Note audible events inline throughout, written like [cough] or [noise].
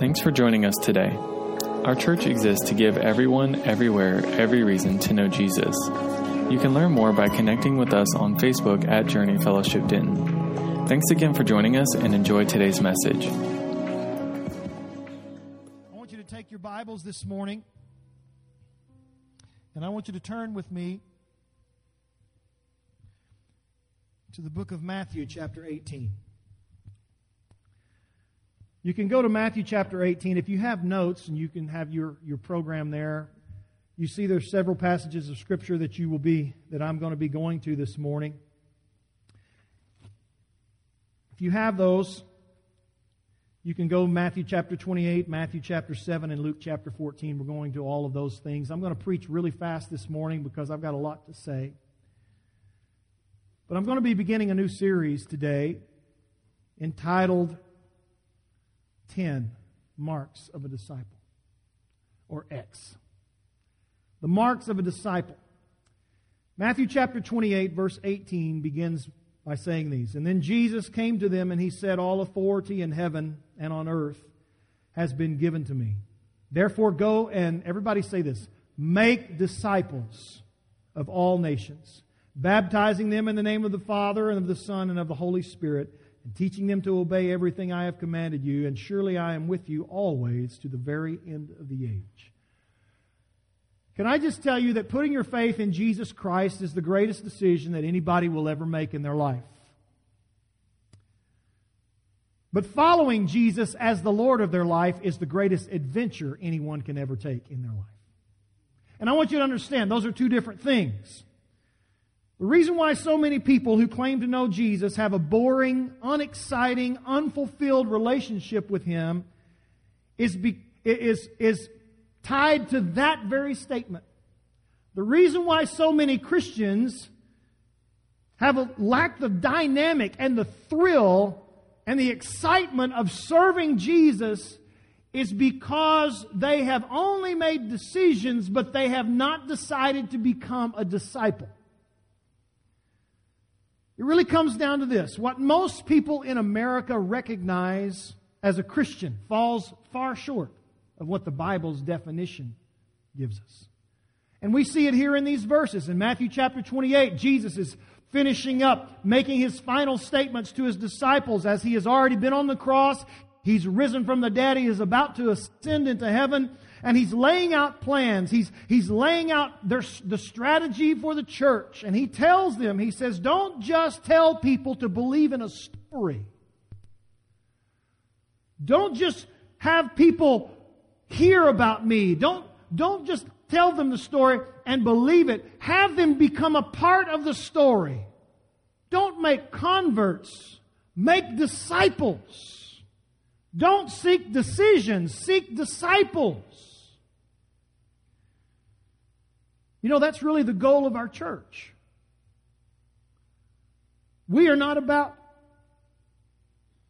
Thanks for joining us today. Our church exists to give everyone, everywhere, every reason to know Jesus. You can learn more by connecting with us on Facebook at Journey Fellowship Denton. Thanks again for joining us and enjoy today's message. I want you to take your Bibles this morning and I want you to turn with me to the book of Matthew, chapter 18. You can go to Matthew chapter 18. If you have notes and you can have your, your program there, you see there's several passages of scripture that you will be that I'm going to be going to this morning. If you have those, you can go Matthew chapter 28, Matthew chapter 7, and Luke chapter 14. We're going to all of those things. I'm going to preach really fast this morning because I've got a lot to say. But I'm going to be beginning a new series today entitled 10 Marks of a Disciple, or X. The marks of a disciple. Matthew chapter 28, verse 18 begins by saying these. And then Jesus came to them and he said, All authority in heaven and on earth has been given to me. Therefore, go and, everybody say this, make disciples of all nations, baptizing them in the name of the Father and of the Son and of the Holy Spirit, and teaching them to obey everything I have commanded you. And surely I am with you always to the very end of the age. Can I just tell you that putting your faith in Jesus Christ is the greatest decision that anybody will ever make in their life? But following Jesus as the Lord of their life is the greatest adventure anyone can ever take in their life. And I want you to understand, those are two different things. The reason why so many people who claim to know Jesus have a boring, unexciting, unfulfilled relationship with Him is, be, is, is tied to that very statement. The reason why so many Christians have a lack the dynamic and the thrill and the excitement of serving Jesus is because they have only made decisions, but they have not decided to become a disciple. It really comes down to this. What most people in America recognize as a Christian falls far short of what the Bible's definition gives us. And we see it here in these verses. In Matthew chapter 28, Jesus is finishing up, making his final statements to his disciples as he has already been on the cross. He's risen from the dead. He is about to ascend into heaven. And he's laying out plans. He's, he's laying out their, the strategy for the church. And he tells them, he says, don't just tell people to believe in a story. Don't just have people hear about me. Don't, don't just tell them the story and believe it. Have them become a part of the story. Don't make converts. Make disciples. Don't seek decisions. Seek disciples. You know, that's really the goal of our church. We are not about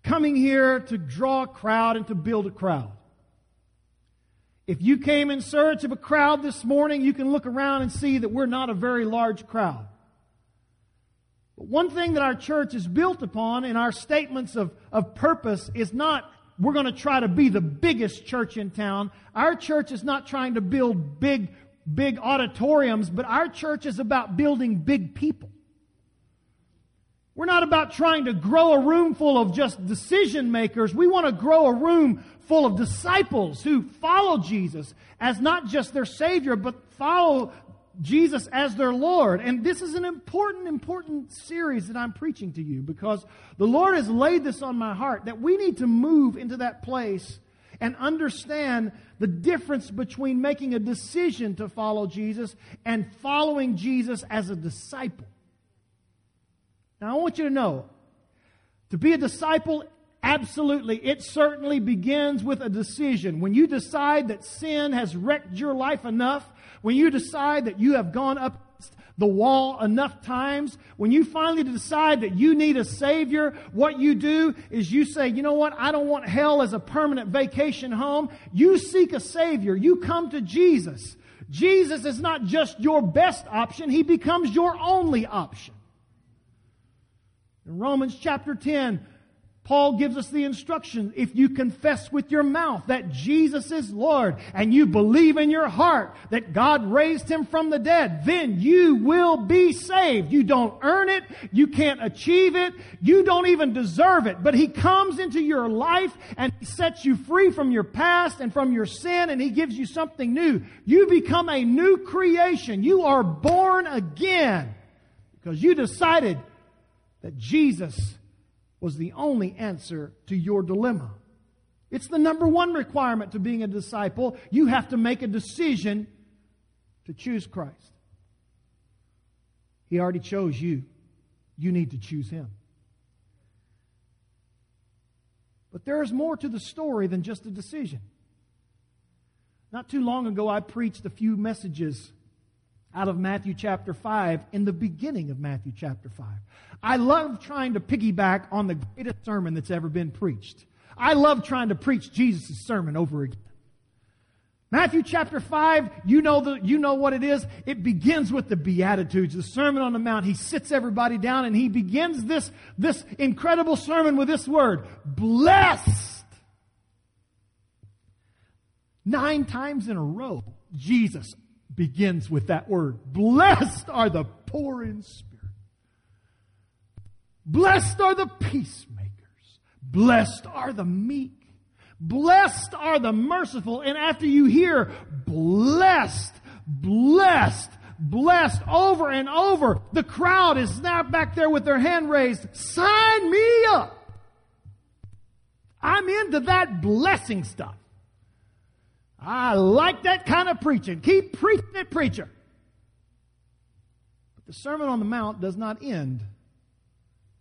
coming here to draw a crowd and to build a crowd. If you came in search of a crowd this morning, you can look around and see that we're not a very large crowd. But one thing that our church is built upon in our statements of, of purpose is not we're going to try to be the biggest church in town. Our church is not trying to build big, big auditoriums, but our church is about building big people. We're not about trying to grow a room full of just decision makers. We want to grow a room full of disciples who follow Jesus as not just their Savior, but follow Jesus as their Lord. And this is an important, important series that I'm preaching to you because the Lord has laid this on my heart that we need to move into that place and understand the difference between making a decision to follow Jesus and following Jesus as a disciple. Now, I want you to know to be a disciple Absolutely. It certainly begins with a decision. When you decide that sin has wrecked your life enough, when you decide that you have gone up the wall enough times, when you finally decide that you need a Savior, what you do is you say, you know what, I don't want hell as a permanent vacation home. You seek a Savior. You come to Jesus. Jesus is not just your best option, He becomes your only option. In Romans chapter 10, Paul gives us the instruction if you confess with your mouth that Jesus is Lord and you believe in your heart that God raised him from the dead, then you will be saved. You don't earn it. You can't achieve it. You don't even deserve it. But he comes into your life and he sets you free from your past and from your sin and he gives you something new. You become a new creation. You are born again because you decided that Jesus was the only answer to your dilemma. It's the number one requirement to being a disciple. You have to make a decision to choose Christ. He already chose you. You need to choose Him. But there is more to the story than just a decision. Not too long ago, I preached a few messages out of Matthew chapter 5 in the beginning of Matthew chapter 5. I love trying to piggyback on the greatest sermon that's ever been preached. I love trying to preach Jesus' sermon over again. Matthew chapter 5, you know the, you know what it is. It begins with the Beatitudes, the Sermon on the Mount. He sits everybody down and he begins this, this incredible sermon with this word, blessed. Nine times in a row, Jesus begins with that word. Blessed are the poor in spirit. Blessed are the peacemakers. Blessed are the meek. Blessed are the merciful. And after you hear blessed, blessed, blessed over and over, the crowd is now back there with their hand raised. Sign me up. I'm into that blessing stuff. I like that kind of preaching. Keep preaching it, preacher. But the Sermon on the Mount does not end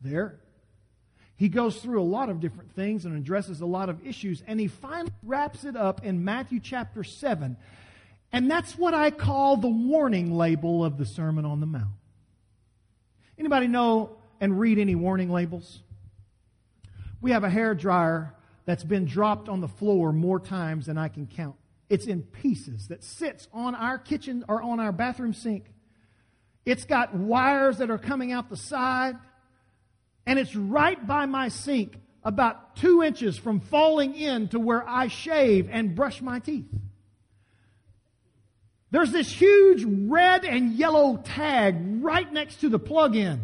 there. He goes through a lot of different things and addresses a lot of issues, and he finally wraps it up in Matthew chapter 7. And that's what I call the warning label of the Sermon on the Mount. Anybody know and read any warning labels? We have a hair dryer that's been dropped on the floor more times than I can count. It's in pieces that sits on our kitchen or on our bathroom sink. It's got wires that are coming out the side. And it's right by my sink, about two inches from falling in to where I shave and brush my teeth. There's this huge red and yellow tag right next to the plug in.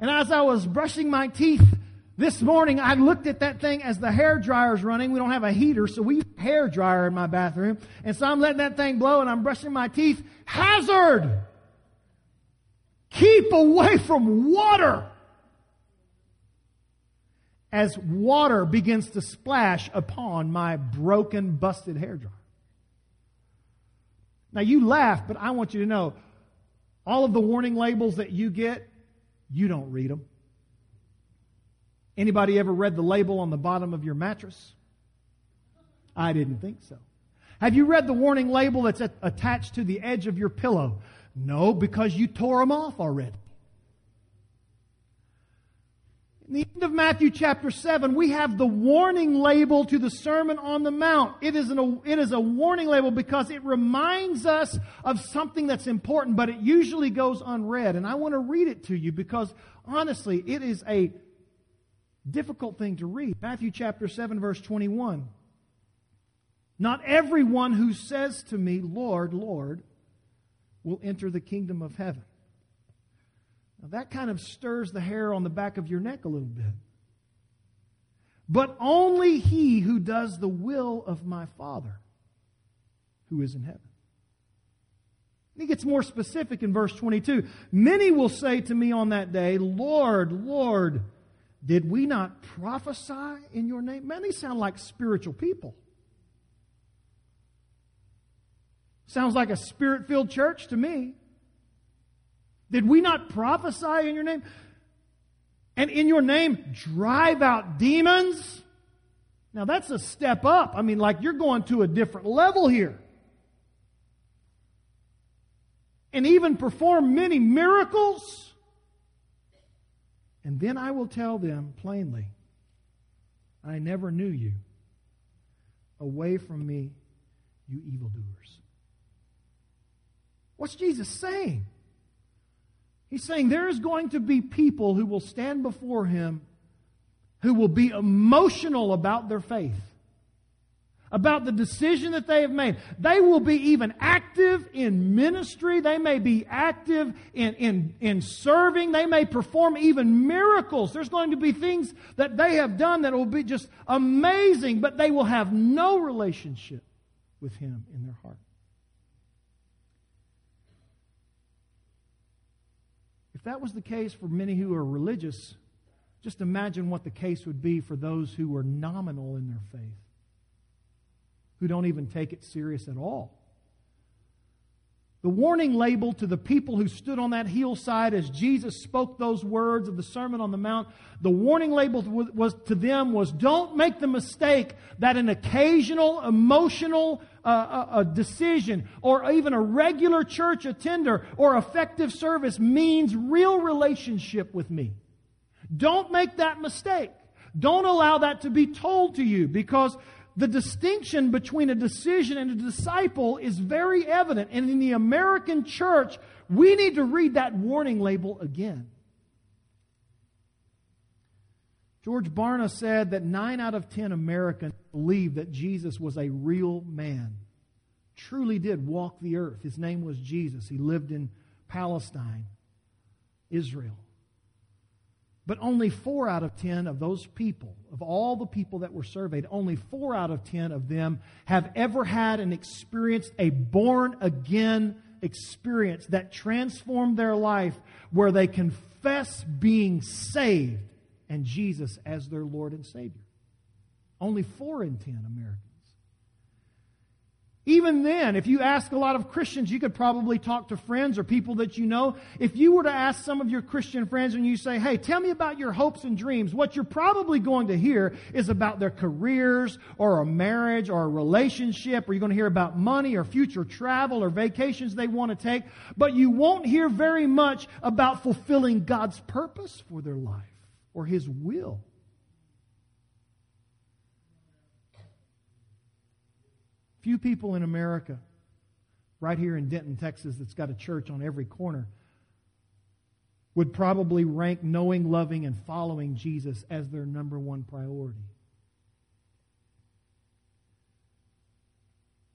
And as I was brushing my teeth, this morning, I looked at that thing as the hair dryer's running. We don't have a heater, so we use hair dryer in my bathroom. And so I'm letting that thing blow and I'm brushing my teeth. Hazard! Keep away from water! As water begins to splash upon my broken, busted hair dryer. Now you laugh, but I want you to know, all of the warning labels that you get, you don't read them. Anybody ever read the label on the bottom of your mattress? I didn't think so. Have you read the warning label that's attached to the edge of your pillow? No, because you tore them off already. In the end of Matthew chapter 7, we have the warning label to the Sermon on the Mount. It is, an, it is a warning label because it reminds us of something that's important, but it usually goes unread. And I want to read it to you because honestly, it is a difficult thing to read. Matthew chapter 7 verse 21. Not everyone who says to me, Lord, Lord, will enter the kingdom of heaven. Now that kind of stirs the hair on the back of your neck a little bit. But only he who does the will of my Father who is in heaven. He gets more specific in verse 22. Many will say to me on that day, Lord, Lord, did we not prophesy in your name? Man, these sound like spiritual people. Sounds like a spirit filled church to me. Did we not prophesy in your name? And in your name, drive out demons? Now that's a step up. I mean, like you're going to a different level here. And even perform many miracles? And then I will tell them plainly, I never knew you. Away from me, you evildoers. What's Jesus saying? He's saying there is going to be people who will stand before him who will be emotional about their faith, about the decision that they have made. They will be even active in ministry. They may be active in, in, in serving. They may perform even miracles. There's going to be things that they have done that will be just amazing, but they will have no relationship with Him in their heart. If that was the case for many who are religious, just imagine what the case would be for those who are nominal in their faith, who don't even take it serious at all. The warning label to the people who stood on that hillside as Jesus spoke those words of the Sermon on the Mount, the warning label was to them was don't make the mistake that an occasional emotional uh, uh, a decision or even a regular church attender or effective service means real relationship with me. Don't make that mistake. Don't allow that to be told to you because the distinction between a decision and a disciple is very evident. And in the American church, we need to read that warning label again. George Barna said that nine out of ten Americans believe that Jesus was a real man, truly did walk the earth. His name was Jesus. He lived in Palestine, Israel. But only four out of ten of those people, of all the people that were surveyed, only four out of ten of them have ever had and experienced a born again experience that transformed their life where they confess being saved and Jesus as their Lord and Savior. Only four in ten Americans. Even then, if you ask a lot of Christians, you could probably talk to friends or people that you know. If you were to ask some of your Christian friends and you say, hey, tell me about your hopes and dreams, what you're probably going to hear is about their careers or a marriage or a relationship, or you're going to hear about money or future travel or vacations they want to take. But you won't hear very much about fulfilling God's purpose for their life or His will. Few people in America, right here in Denton, Texas, that's got a church on every corner, would probably rank knowing, loving, and following Jesus as their number one priority.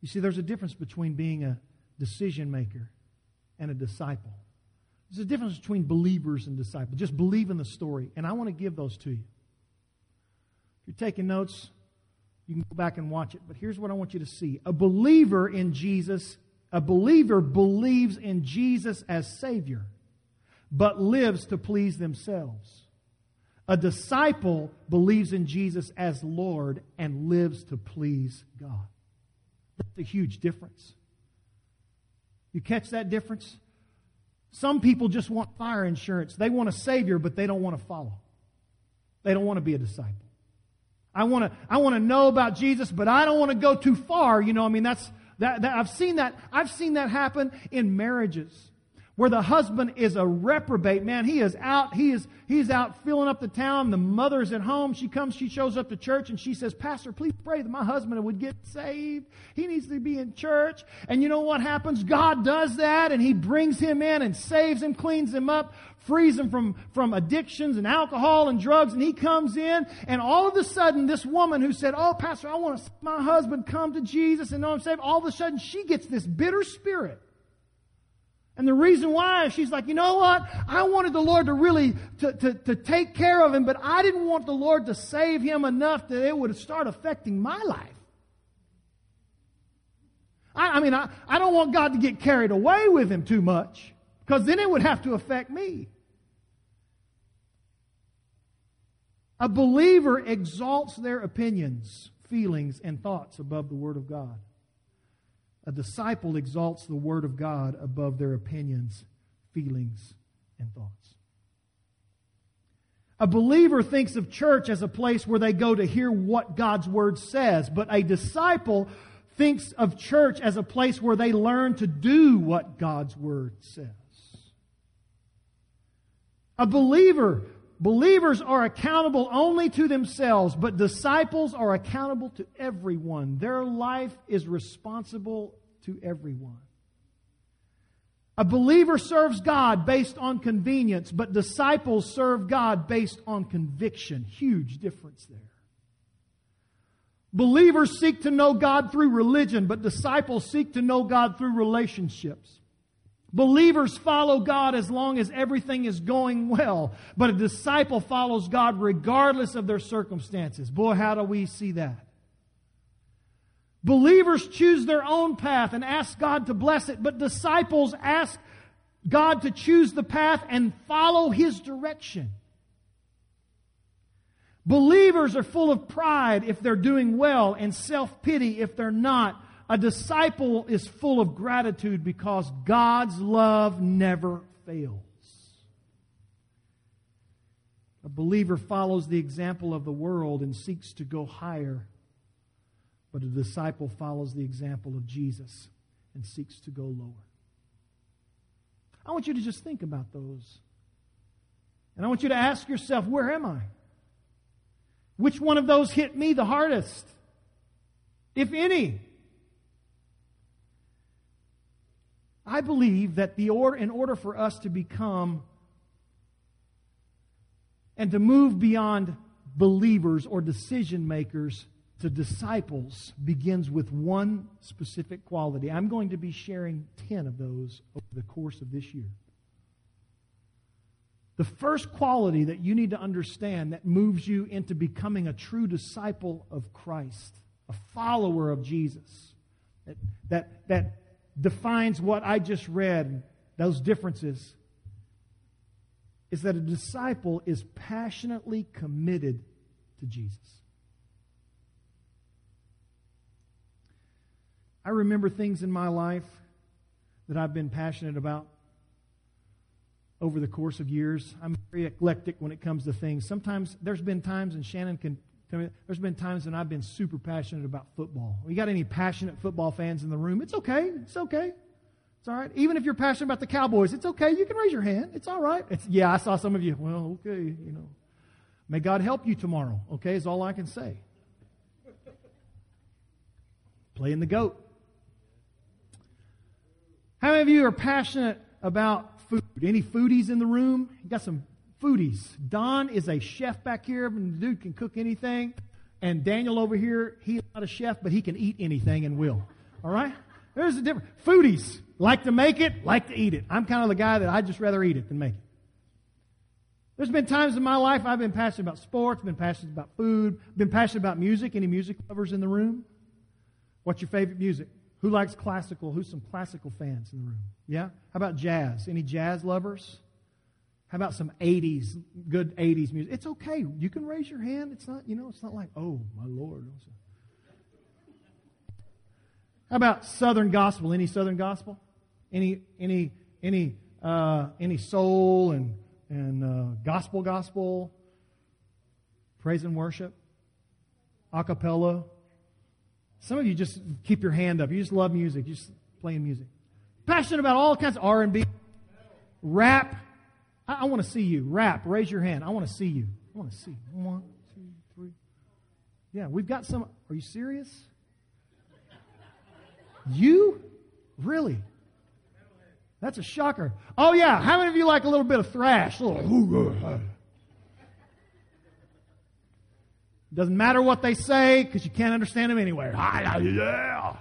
You see, there's a difference between being a decision maker and a disciple. There's a difference between believers and disciples. Just believe in the story. And I want to give those to you. If you're taking notes, you can go back and watch it. But here's what I want you to see. A believer in Jesus, a believer believes in Jesus as Savior, but lives to please themselves. A disciple believes in Jesus as Lord and lives to please God. That's a huge difference. You catch that difference? Some people just want fire insurance. They want a Savior, but they don't want to follow. They don't want to be a disciple. I want to, I want to know about Jesus, but I don't want to go too far. You know, I mean, that's, that, that, I've seen that, I've seen that happen in marriages where the husband is a reprobate. Man, he is out, he is, he's out filling up the town. The mother's at home. She comes, she shows up to church and she says, Pastor, please pray that my husband would get saved. He needs to be in church. And you know what happens? God does that and he brings him in and saves him, cleans him up, frees him from, from addictions and alcohol and drugs. And he comes in and all of a sudden this woman who said, Oh, Pastor, I want to see my husband come to Jesus and know I'm saved. All of a sudden she gets this bitter spirit and the reason why, she's like, you know what? I wanted the Lord to really, to, to, to take care of him, but I didn't want the Lord to save him enough that it would start affecting my life. I, I mean, I, I don't want God to get carried away with him too much, because then it would have to affect me. A believer exalts their opinions, feelings, and thoughts above the Word of God. A disciple exalts the Word of God above their opinions, feelings, and thoughts. A believer thinks of church as a place where they go to hear what God's Word says, but a disciple thinks of church as a place where they learn to do what God's Word says. A believer Believers are accountable only to themselves, but disciples are accountable to everyone. Their life is responsible to everyone. A believer serves God based on convenience, but disciples serve God based on conviction. Huge difference there. Believers seek to know God through religion, but disciples seek to know God through relationships. Believers follow God as long as everything is going well, but a disciple follows God regardless of their circumstances. Boy, how do we see that? Believers choose their own path and ask God to bless it, but disciples ask God to choose the path and follow His direction. Believers are full of pride if they're doing well and self pity if they're not. A disciple is full of gratitude because God's love never fails. A believer follows the example of the world and seeks to go higher, but a disciple follows the example of Jesus and seeks to go lower. I want you to just think about those. And I want you to ask yourself, where am I? Which one of those hit me the hardest? If any. I believe that the order, in order for us to become and to move beyond believers or decision makers to disciples begins with one specific quality. I'm going to be sharing 10 of those over the course of this year. The first quality that you need to understand that moves you into becoming a true disciple of Christ, a follower of Jesus, that, that, that defines what I just read, those differences, is that a disciple is passionately committed to Jesus. I remember things in my life that I've been passionate about over the course of years. I'm very eclectic when it comes to things. Sometimes there's been times, and Shannon can tell me, there's been times when I've been super passionate about football. We got any passionate football fans in the room? It's okay. It's okay. It's all right. Even if you're passionate about the Cowboys, it's okay. You can raise your hand. It's all right. It's, yeah, I saw some of you. Well, okay, you know. May God help you tomorrow, okay, is all I can say. Playing the goat. How many of you are passionate about food. Any foodies in the room? You got some foodies. Don is a chef back here, and the dude can cook anything. And Daniel over here, he's not a chef, but he can eat anything and will. All right? There's a difference. Foodies like to make it, like to eat it. I'm kind of the guy that I'd just rather eat it than make it. There's been times in my life I've been passionate about sports, been passionate about food, been passionate about music. Any music lovers in the room? What's your favorite music? Who likes classical? Who's some classical fans in the room? Yeah? How about jazz? Any jazz lovers? How about some 80s, good 80s music? It's okay. You can raise your hand. It's not, you know, it's not like, oh, my Lord. How about Southern gospel? Any Southern gospel? Any, any, any, uh, any soul and, and uh, gospel gospel? Praise and worship? A cappella? Some of you just keep your hand up. You just love music. You just playing music. Passionate about all kinds of R&B, rap. I, I want to see you. Rap. Raise your hand. I want to see you. I want to see. One, two, three. Yeah, we've got some. Are you serious? You? Really? That's a shocker. Oh yeah. How many of you like a little bit of thrash? A little. Doesn't matter what they say because you can't understand them anyway. Yeah.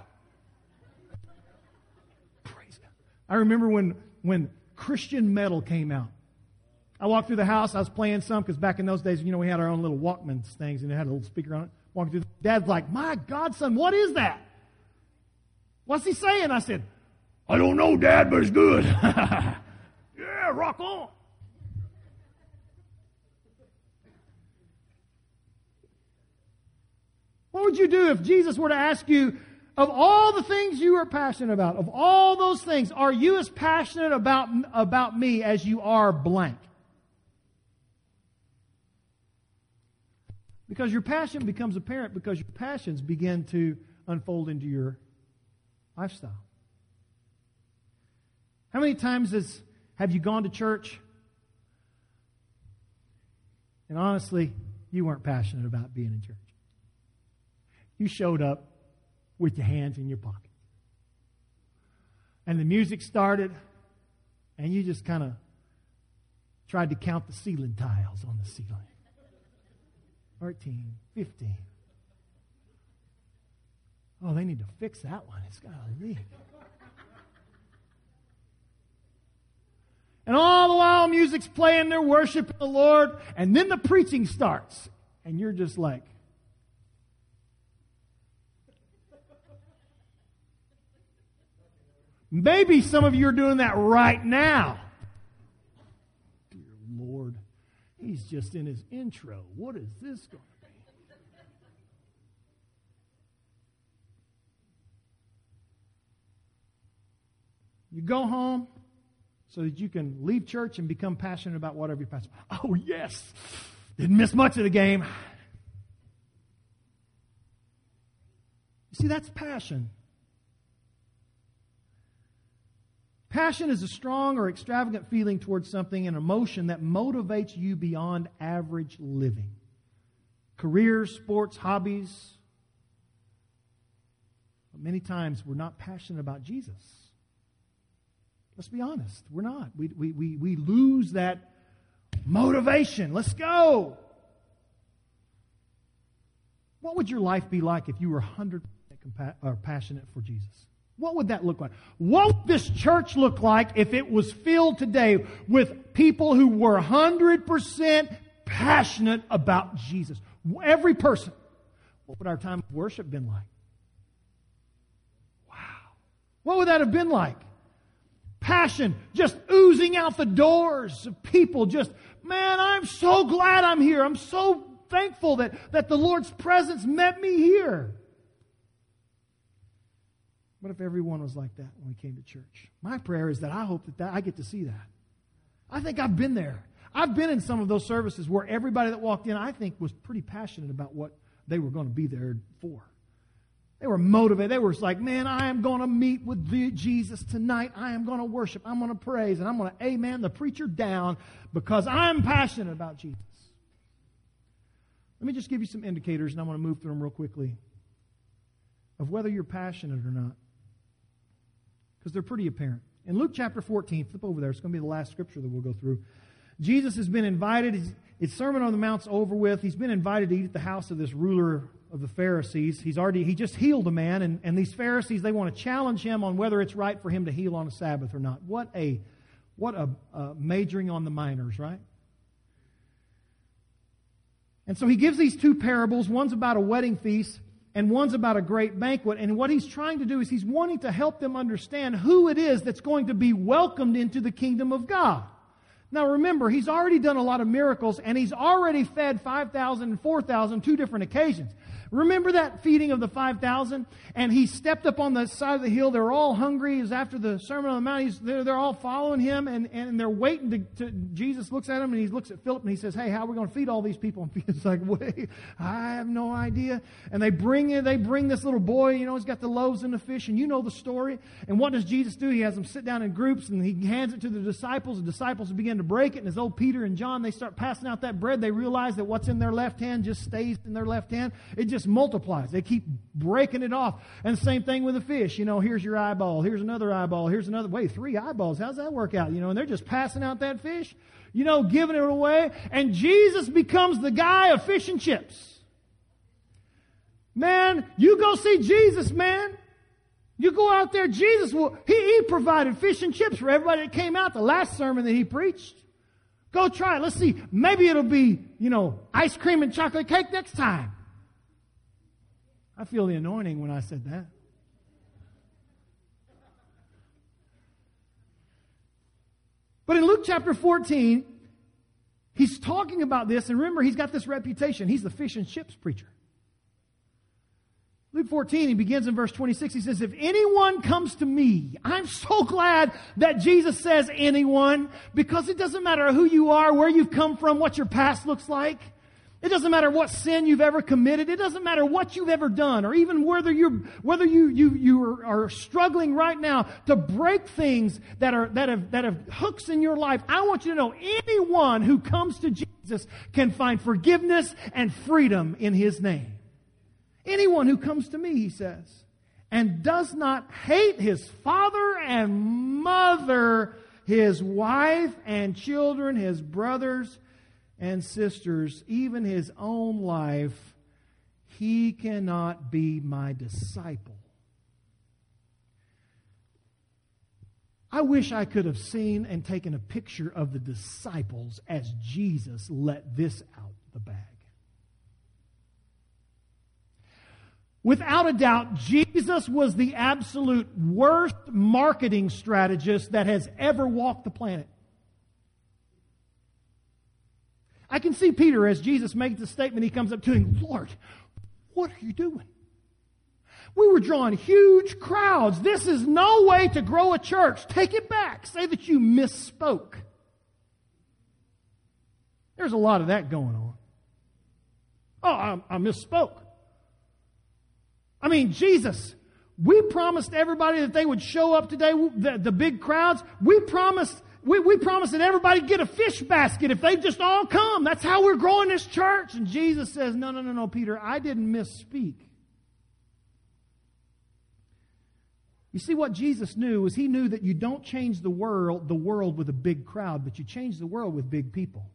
Praise God. I remember when, when Christian metal came out. I walked through the house. I was playing some because back in those days, you know, we had our own little Walkman things and it had a little speaker on it. Walking through. Dad's like, "My God, son, what is that? What's he saying?" I said, "I don't know, Dad, but it's good." [laughs] yeah, rock on. What would you do if Jesus were to ask you, of all the things you are passionate about, of all those things, are you as passionate about, about me as you are blank? Because your passion becomes apparent because your passions begin to unfold into your lifestyle. How many times has, have you gone to church and honestly, you weren't passionate about being in church? you showed up with your hands in your pocket. And the music started, And you just kind of tried to count the ceiling tiles on the ceiling 13, 15. Oh, they need to fix that one. It's got a leak. And all the while, music's playing, they're worshiping the Lord, and then the preaching starts. And you're just like, Maybe some of you are doing that right now. Dear Lord, he's just in his intro. What is this going to be? You go home so that you can leave church and become passionate about whatever you're passionate about. Oh, yes. Didn't miss much of the game. You see, that's passion. Passion is a strong or extravagant feeling towards something, an emotion that motivates you beyond average living. Careers, sports, hobbies. But many times we're not passionate about Jesus. Let's be honest. We're not. We, we, we, we lose that motivation. Let's go. What would your life be like if you were 100% compa- passionate for Jesus? What would that look like? What would this church look like if it was filled today with people who were 100% passionate about Jesus? Every person. What would our time of worship been like? Wow. What would that have been like? Passion just oozing out the doors of people just, man, I'm so glad I'm here. I'm so thankful that, that the Lord's presence met me here. What if everyone was like that when we came to church? My prayer is that I hope that, that I get to see that. I think I've been there. I've been in some of those services where everybody that walked in, I think, was pretty passionate about what they were going to be there for. They were motivated. They were like, man, I am going to meet with Jesus tonight. I am going to worship. I'm going to praise. And I'm going to amen the preacher down because I'm passionate about Jesus. Let me just give you some indicators, and I'm going to move through them real quickly of whether you're passionate or not because they're pretty apparent. In Luke chapter 14, flip over there. It's going to be the last scripture that we'll go through. Jesus has been invited. His, Sermon on the Mount's over with. He's been invited to eat at the house of this ruler of the Pharisees. He's already, he just healed a man, and, and these Pharisees, they want to challenge him on whether it's right for him to heal on a Sabbath or not. What a, what a, a majoring on the minors, right? And so he gives these two parables. One's about a wedding feast, and one's about a great banquet. And what he's trying to do is he's wanting to help them understand who it is that's going to be welcomed into the kingdom of God. Now remember, he's already done a lot of miracles and he's already fed 5,000 and 4,000 two different occasions. Remember that feeding of the 5,000? And he stepped up on the side of the hill. They're all hungry. Is after the Sermon on the Mount. He's, they're, they're all following him and, and they're waiting to, to, Jesus looks at him and he looks at Philip and he says, Hey, how are we going to feed all these people? [laughs] And Philip's like, Wait, I have no idea. And they bring in, they bring this little boy, you know, he's got the loaves and the fish and you know the story. And what does Jesus do? He has them sit down in groups and he hands it to the disciples. The disciples begin to break it and as old Peter and John, they start passing out that bread. They realize that what's in their left hand just stays in their left hand. It just just multiplies. They keep breaking it off. And same thing with the fish. You know, here's your eyeball. Here's another eyeball. Here's another. Wait, three eyeballs. How's that work out? You know, and they're just passing out that fish, you know, giving it away. And Jesus becomes the guy of fish and chips. Man, you go see Jesus, man. You go out there, Jesus will, he, he provided fish and chips for everybody that came out the last sermon that he preached. Go try it. Let's see. Maybe it'll be, you know, ice cream and chocolate cake next time. I feel the anointing when I said that. But in Luke chapter 14, he's talking about this, and remember, he's got this reputation. He's the fish and chips preacher. Luke 14, he begins in verse 26. He says, If anyone comes to me, I'm so glad that Jesus says anyone, because it doesn't matter who you are, where you've come from, what your past looks like. It doesn't matter what sin you've ever committed. It doesn't matter what you've ever done, or even whether you're whether you you you are, struggling right now to break things that are that have that have hooks in your life. I want you to know anyone who comes to Jesus can find forgiveness and freedom in His name. Anyone who comes to me, He says, and does not hate his father and mother his wife and children, his brothers and sisters, even his own life, he cannot be my disciple. I wish I could have seen and taken a picture of the disciples as Jesus let this out the bag. Without a doubt, Jesus was the absolute worst marketing strategist that has ever walked the planet. I can see Peter as Jesus makes the statement, he comes up to him, Lord, what are you doing? We were drawing huge crowds. This is no way to grow a church. Take it back. Say that you misspoke. There's a lot of that going on. Oh, I, I misspoke. I mean, Jesus, we promised everybody that they would show up today, the, the big crowds. We promised, we, we promised that everybody get a fish basket if they just all come. That's how we're growing this church. And Jesus says, no, no, no, no, Peter, I didn't misspeak. You see, what Jesus knew was he knew that you don't change the world, the world with a big crowd, but you change the world with big people.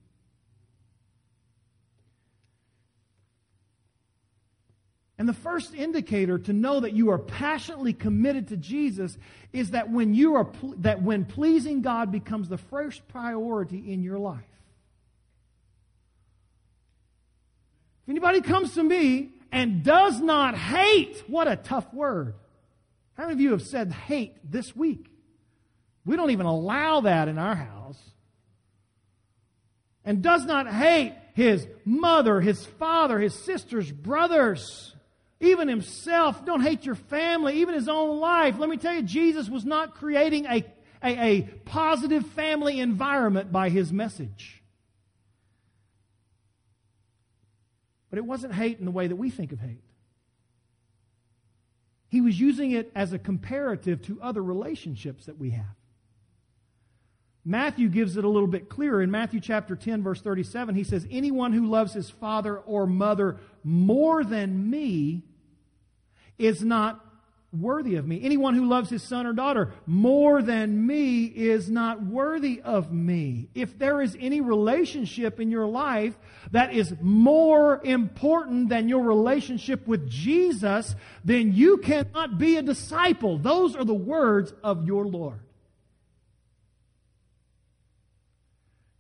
And the first indicator to know that you are passionately committed to Jesus is that when you are that when pleasing God becomes the first priority in your life. If anybody comes to me and does not hate, what a tough word. How many of you have said hate this week? We don't even allow that in our house. And does not hate his mother, his father, his sisters, brothers even himself. Don't hate your family, even his own life. Let me tell you, Jesus was not creating a, a, a positive family environment by his message. But it wasn't hate in the way that we think of hate. He was using it as a comparative to other relationships that we have. Matthew gives it a little bit clearer. In Matthew chapter 10, verse 37, he says, Anyone who loves his father or mother more than me is not worthy of me. Anyone who loves his son or daughter more than me is not worthy of me. If there is any relationship in your life that is more important than your relationship with Jesus, then you cannot be a disciple. Those are the words of your Lord.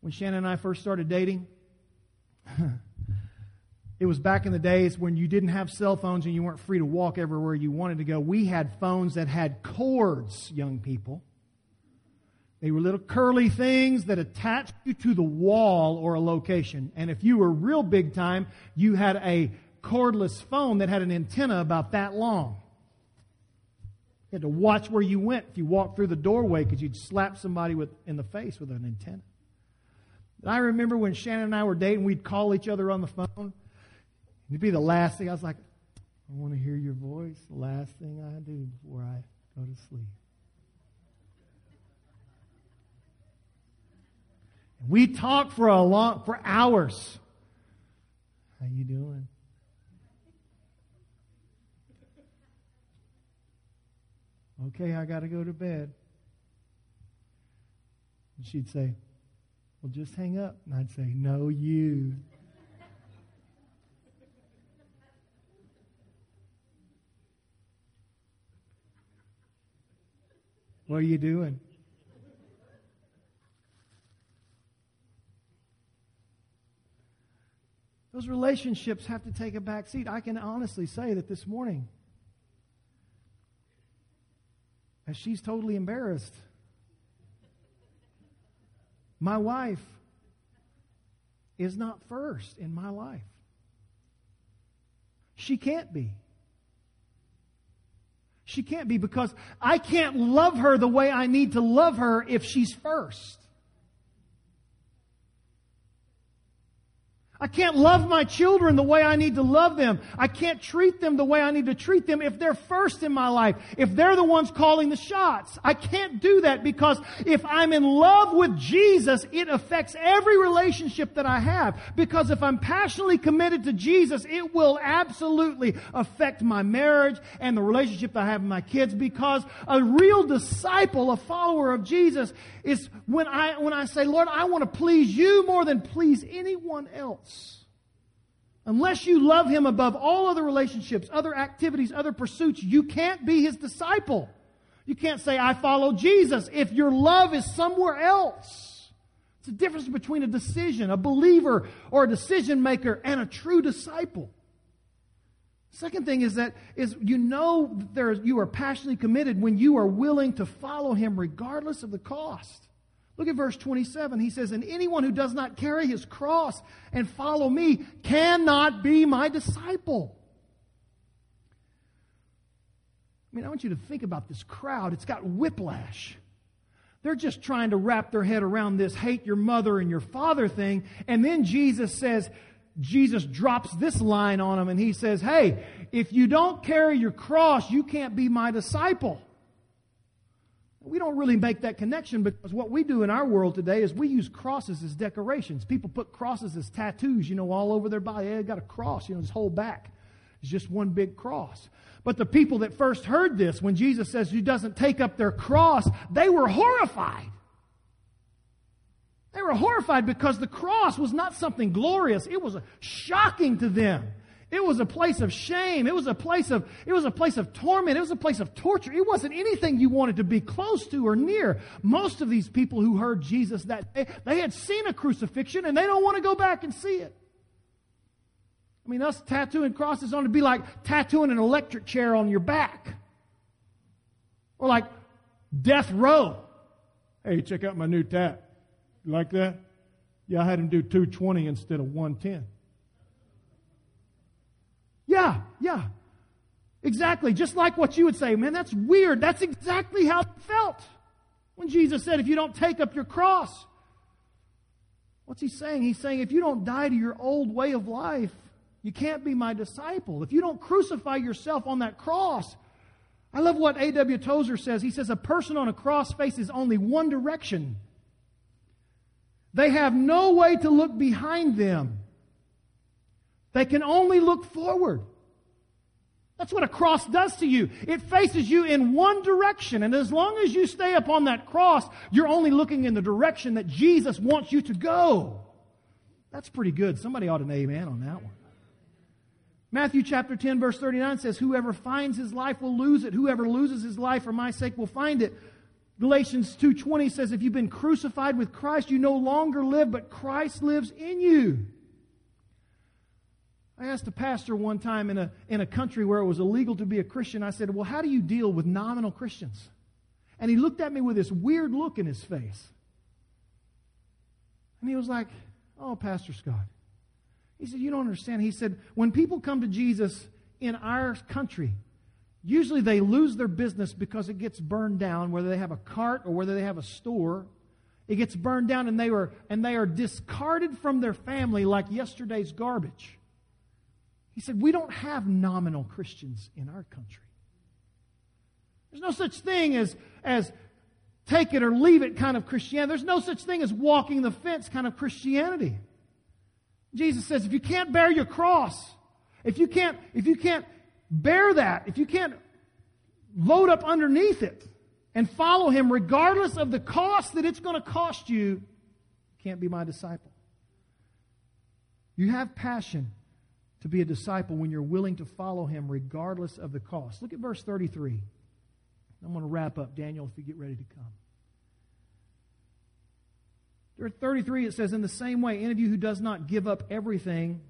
When Shannon and I first started dating, [laughs] It was back in the days when you didn't have cell phones and you weren't free to walk everywhere you wanted to go. We had phones that had cords, young people. They were little curly things that attached you to the wall or a location. And if you were real big time, you had a cordless phone that had an antenna about that long. You had to watch where you went if you walked through the doorway because you'd slap somebody with, in the face with an antenna. I remember when Shannon and I were dating, we'd call each other on the phone. It'd be the last thing. I was like, I want to hear your voice. The last thing I do before I go to sleep. We talk for a long for hours. How you doing? Okay, I got to go to bed. And she'd say, Well, just hang up. And I'd say, No, you. What are you doing? Those relationships have to take a back seat. I can honestly say that this morning, as she's totally embarrassed, my wife is not first in my life. She can't be. She can't be because I can't love her the way I need to love her if she's first. I can't love my children the way I need to love them. I can't treat them the way I need to treat them if they're first in my life, if they're the ones calling the shots. I can't do that because if I'm in love with Jesus, it affects every relationship that I have. Because if I'm passionately committed to Jesus, it will absolutely affect my marriage and the relationship I have with my kids because a real disciple, a follower of Jesus is when I, when I say, Lord, I want to please you more than please anyone else. Unless you love him above all other relationships, other activities, other pursuits, you can't be his disciple. You can't say, I follow Jesus if your love is somewhere else. It's the difference between a decision, a believer or a decision maker, and a true disciple. Second thing is that is you know there you are passionately committed when you are willing to follow him regardless of the cost. Look at verse 27. He says, And anyone who does not carry his cross and follow me cannot be my disciple. I mean, I want you to think about this crowd. It's got whiplash. They're just trying to wrap their head around this hate your mother and your father thing. And then Jesus says, Jesus drops this line on them and he says, Hey, if you don't carry your cross, you can't be my disciple. We don't really make that connection because what we do in our world today is we use crosses as decorations. People put crosses as tattoos, you know, all over their body. They got a cross, you know, this whole back is just one big cross. But the people that first heard this, when Jesus says he doesn't take up their cross, they were horrified. They were horrified because the cross was not something glorious. It was shocking to them. It was a place of shame. It was a place of, it was a place of torment. It was a place of torture. It wasn't anything you wanted to be close to or near. Most of these people who heard Jesus that day, they had seen a crucifixion and they don't want to go back and see it. I mean, us tattooing crosses on to be like tattooing an electric chair on your back. Or like death row. Hey, check out my new tat. You like that? Yeah, I had him do 220 instead of 110. Yeah, yeah. Exactly. Just like what you would say, man, that's weird. That's exactly how it felt when Jesus said, if you don't take up your cross. What's he saying? He's saying, if you don't die to your old way of life, you can't be my disciple. If you don't crucify yourself on that cross, I love what A.W. Tozer says. He says, a person on a cross faces only one direction. They have no way to look behind them. They can only look forward. That's what a cross does to you. It faces you in one direction. And as long as you stay upon that cross, you're only looking in the direction that Jesus wants you to go. That's pretty good. Somebody ought to amen on that one. Matthew chapter 10 verse 39 says, whoever finds his life will lose it. Whoever loses his life for my sake will find it. Galatians 2.20 says, if you've been crucified with Christ, you no longer live, but Christ lives in you. I asked a pastor one time in a, in a country where it was illegal to be a Christian, I said, Well, how do you deal with nominal Christians? And he looked at me with this weird look in his face. And he was like, Oh, Pastor Scott. He said, You don't understand. He said, When people come to Jesus in our country, usually they lose their business because it gets burned down, whether they have a cart or whether they have a store. It gets burned down and they, were, and they are discarded from their family like yesterday's garbage. He said, We don't have nominal Christians in our country. There's no such thing as, as take it or leave it kind of Christianity. There's no such thing as walking the fence kind of Christianity. Jesus says, if you can't bear your cross, if you can't, if you can't bear that, if you can't load up underneath it and follow him regardless of the cost that it's going to cost you, you can't be my disciple. You have passion to be a disciple when you're willing to follow him regardless of the cost. Look at verse 33. I'm going to wrap up, Daniel, if you get ready to come. There 33, it says, In the same way, any of you who does not give up everything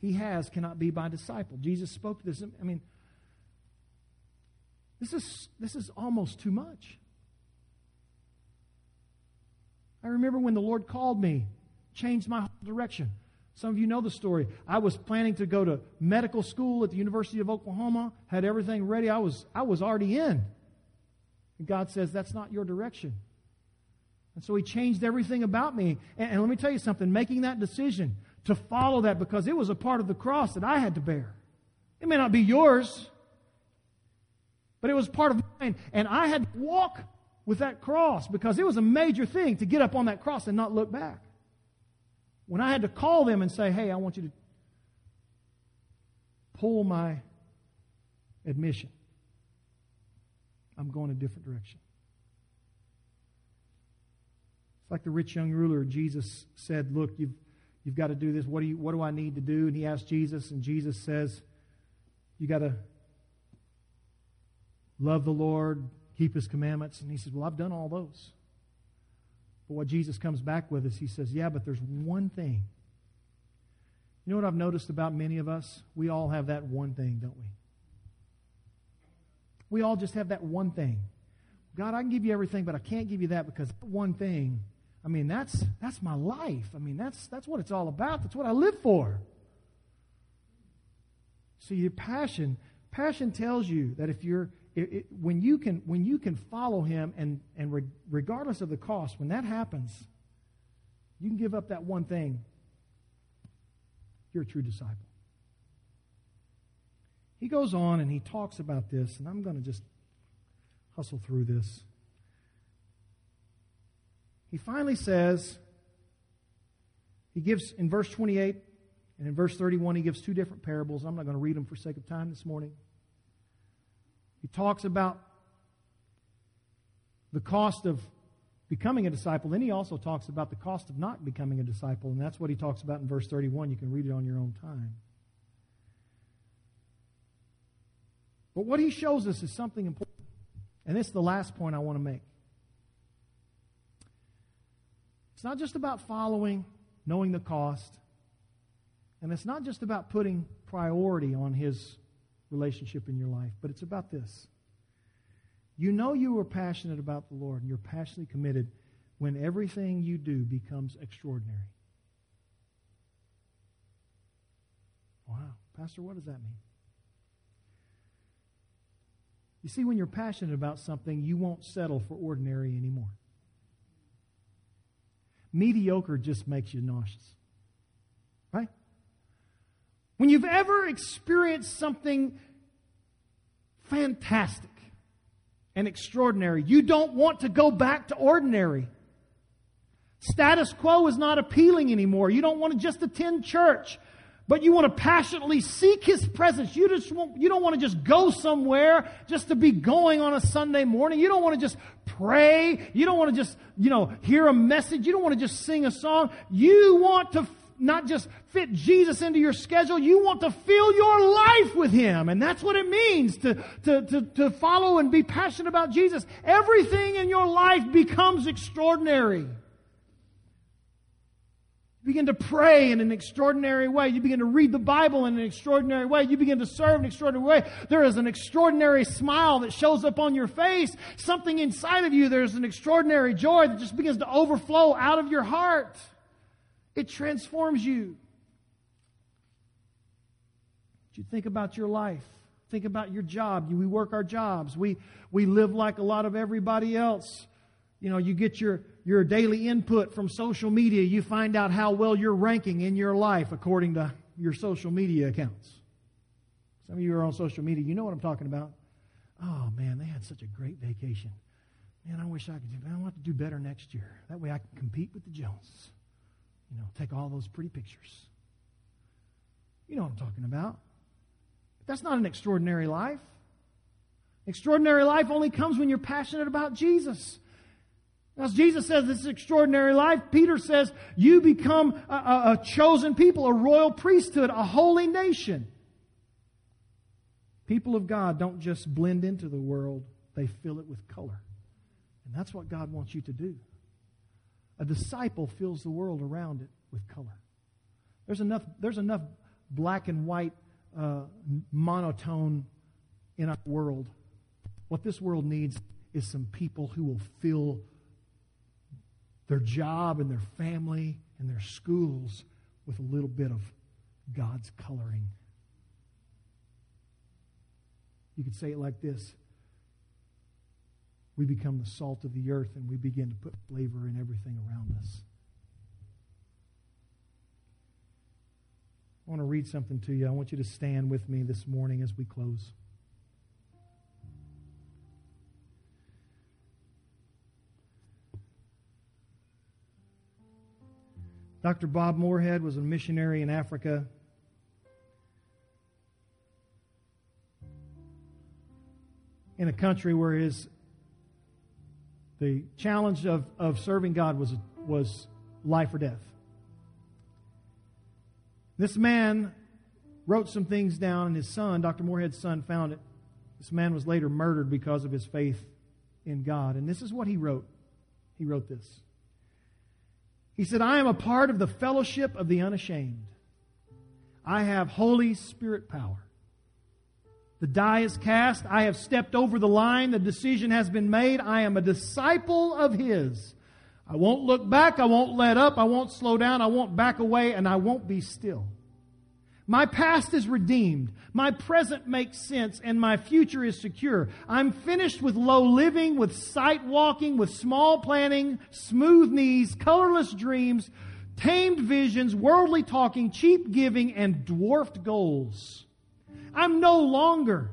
he has cannot be my disciple. Jesus spoke this. I mean, this is, this is almost too much. I remember when the Lord called me, changed my direction. Some of you know the story. I was planning to go to medical school at the University of Oklahoma, had everything ready. I was, I was already in. And God says, That's not your direction. And so He changed everything about me. And, and let me tell you something making that decision to follow that because it was a part of the cross that I had to bear. It may not be yours, but it was part of mine. And I had to walk with that cross because it was a major thing to get up on that cross and not look back. When I had to call them and say, hey, I want you to pull my admission, I'm going a different direction. It's like the rich young ruler. Jesus said, Look, you've, you've got to do this. What do, you, what do I need to do? And he asked Jesus, and Jesus says, You got to love the Lord, keep his commandments. And he says, Well, I've done all those. But what Jesus comes back with is he says, Yeah, but there's one thing. You know what I've noticed about many of us? We all have that one thing, don't we? We all just have that one thing. God, I can give you everything, but I can't give you that because one thing, I mean, that's that's my life. I mean, that's that's what it's all about. That's what I live for. See, your passion, passion tells you that if you're it, it, when you can when you can follow him and and re, regardless of the cost, when that happens, you can give up that one thing. You're a true disciple. He goes on and he talks about this, and I'm going to just hustle through this. He finally says, he gives in verse 28 and in verse 31, he gives two different parables. I'm not going to read them for sake of time this morning. He talks about the cost of becoming a disciple. Then he also talks about the cost of not becoming a disciple, and that's what he talks about in verse 31. You can read it on your own time. But what he shows us is something important. And this is the last point I want to make. It's not just about following, knowing the cost, and it's not just about putting priority on his relationship in your life, but it's about this. You know you are passionate about the Lord and you're passionately committed when everything you do becomes extraordinary. Wow. Pastor, what does that mean? You see, when you're passionate about something, you won't settle for ordinary anymore. Mediocre just makes you nauseous. Right? When you've ever experienced something fantastic and extraordinary, you don't want to go back to ordinary. Status quo is not appealing anymore. You don't want to just attend church but you want to passionately seek His presence. You just want, you don't want to just go somewhere just to be going on a Sunday morning. You don't want to just pray. You don't want to just, you know, hear a message. You don't want to just sing a song. You want to not just fit Jesus into your schedule, you want to fill your life with Him. And that's what it means to, to, to, to follow and be passionate about Jesus. Everything in your life becomes extraordinary. You begin to pray in an extraordinary way. You begin to read the Bible in an extraordinary way. You begin to serve in an extraordinary way. There is an extraordinary smile that shows up on your face. Something inside of you, there's an extraordinary joy that just begins to overflow out of your heart. It transforms you. You think about your life. Think about your job. We work our jobs. We, we live like a lot of everybody else. You know, you get your, your daily input from social media, you find out how well you're ranking in your life according to your social media accounts. Some of you are on social media, you know what I'm talking about. Oh man, they had such a great vacation. Man, I wish I could do I want to do better next year. That way I can compete with the Joneses. You know, take all those pretty pictures. You know what I'm talking about. But That's not an extraordinary life. Extraordinary life only comes when you're passionate about Jesus. As Jesus says this is extraordinary life, Peter says you become a, a, a chosen people, a royal priesthood, a holy nation. People of God don't just blend into the world, they fill it with color. And that's what God wants you to do. A disciple fills the world around it with color. There's enough, there's enough black and white uh, monotone in our world. What this world needs is some people who will fill their job and their family and their schools with a little bit of God's coloring. You could say it like this We become the salt of the earth and we begin to put flavor in everything around us. I want to read something to you. I want you to stand with me this morning as we close. Dr. Bob Moorhead was a missionary in Africa. In a country where his the challenge of, of serving God was, was life or death. This man wrote some things down, and his son, Dr. Moorhead's son, found it. This man was later murdered because of his faith in God. And this is what he wrote. He wrote this. He said, I am a part of the fellowship of the unashamed. I have Holy Spirit power. The die is cast. I have stepped over the line. The decision has been made. I am a disciple of His. I won't look back. I won't let up. I won't slow down. I won't back away and I won't be still. My past is redeemed. My present makes sense and my future is secure. I'm finished with low living, with sight walking, with small planning, smooth knees, colorless dreams, tamed visions, worldly talking, cheap giving, and dwarfed goals. I'm no longer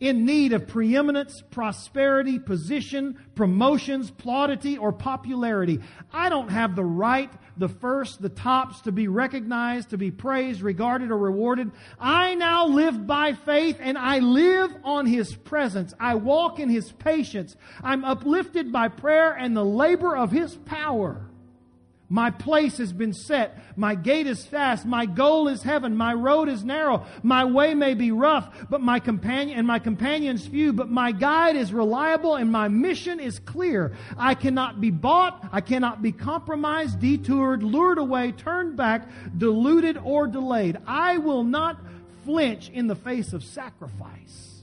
in need of preeminence, prosperity, position, promotions, plaudity, or popularity. I don't have the right, the first, the tops to be recognized, to be praised, regarded, or rewarded. I now live by faith and I live on His presence. I walk in His patience. I'm uplifted by prayer and the labor of His power. My place has been set. My gate is fast. My goal is heaven. My road is narrow. My way may be rough, but my companion and my companions few, but my guide is reliable and my mission is clear. I cannot be bought. I cannot be compromised, detoured, lured away, turned back, deluded, or delayed. I will not flinch in the face of sacrifice.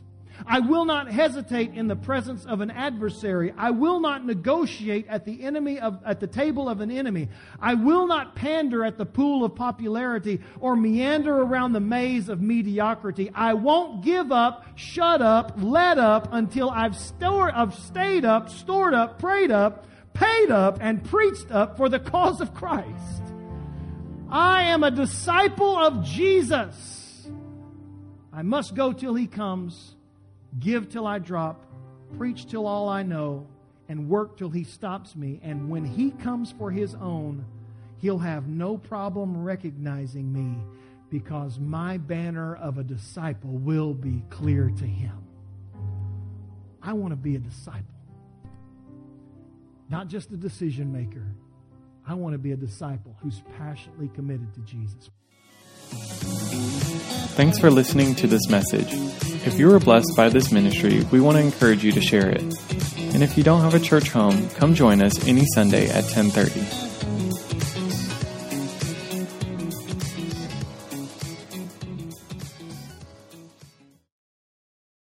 I will not hesitate in the presence of an adversary. I will not negotiate at the enemy of, at the table of an enemy. I will not pander at the pool of popularity or meander around the maze of mediocrity. I won't give up, shut up, let up until I've, stored, I've stayed up, stored up, prayed up, paid up, and preached up for the cause of Christ. I am a disciple of Jesus. I must go till he comes give till I drop, preach till all I know, and work till he stops me. And when he comes for his own, he'll have no problem recognizing me because my banner of a disciple will be clear to him. I want to be a disciple, not just a decision maker. I want to be a disciple who's passionately committed to Jesus. Thanks for listening to this message. If you were blessed by this ministry, we want to encourage you to share it. And if you don't have a church home, come join us any Sunday at 1030.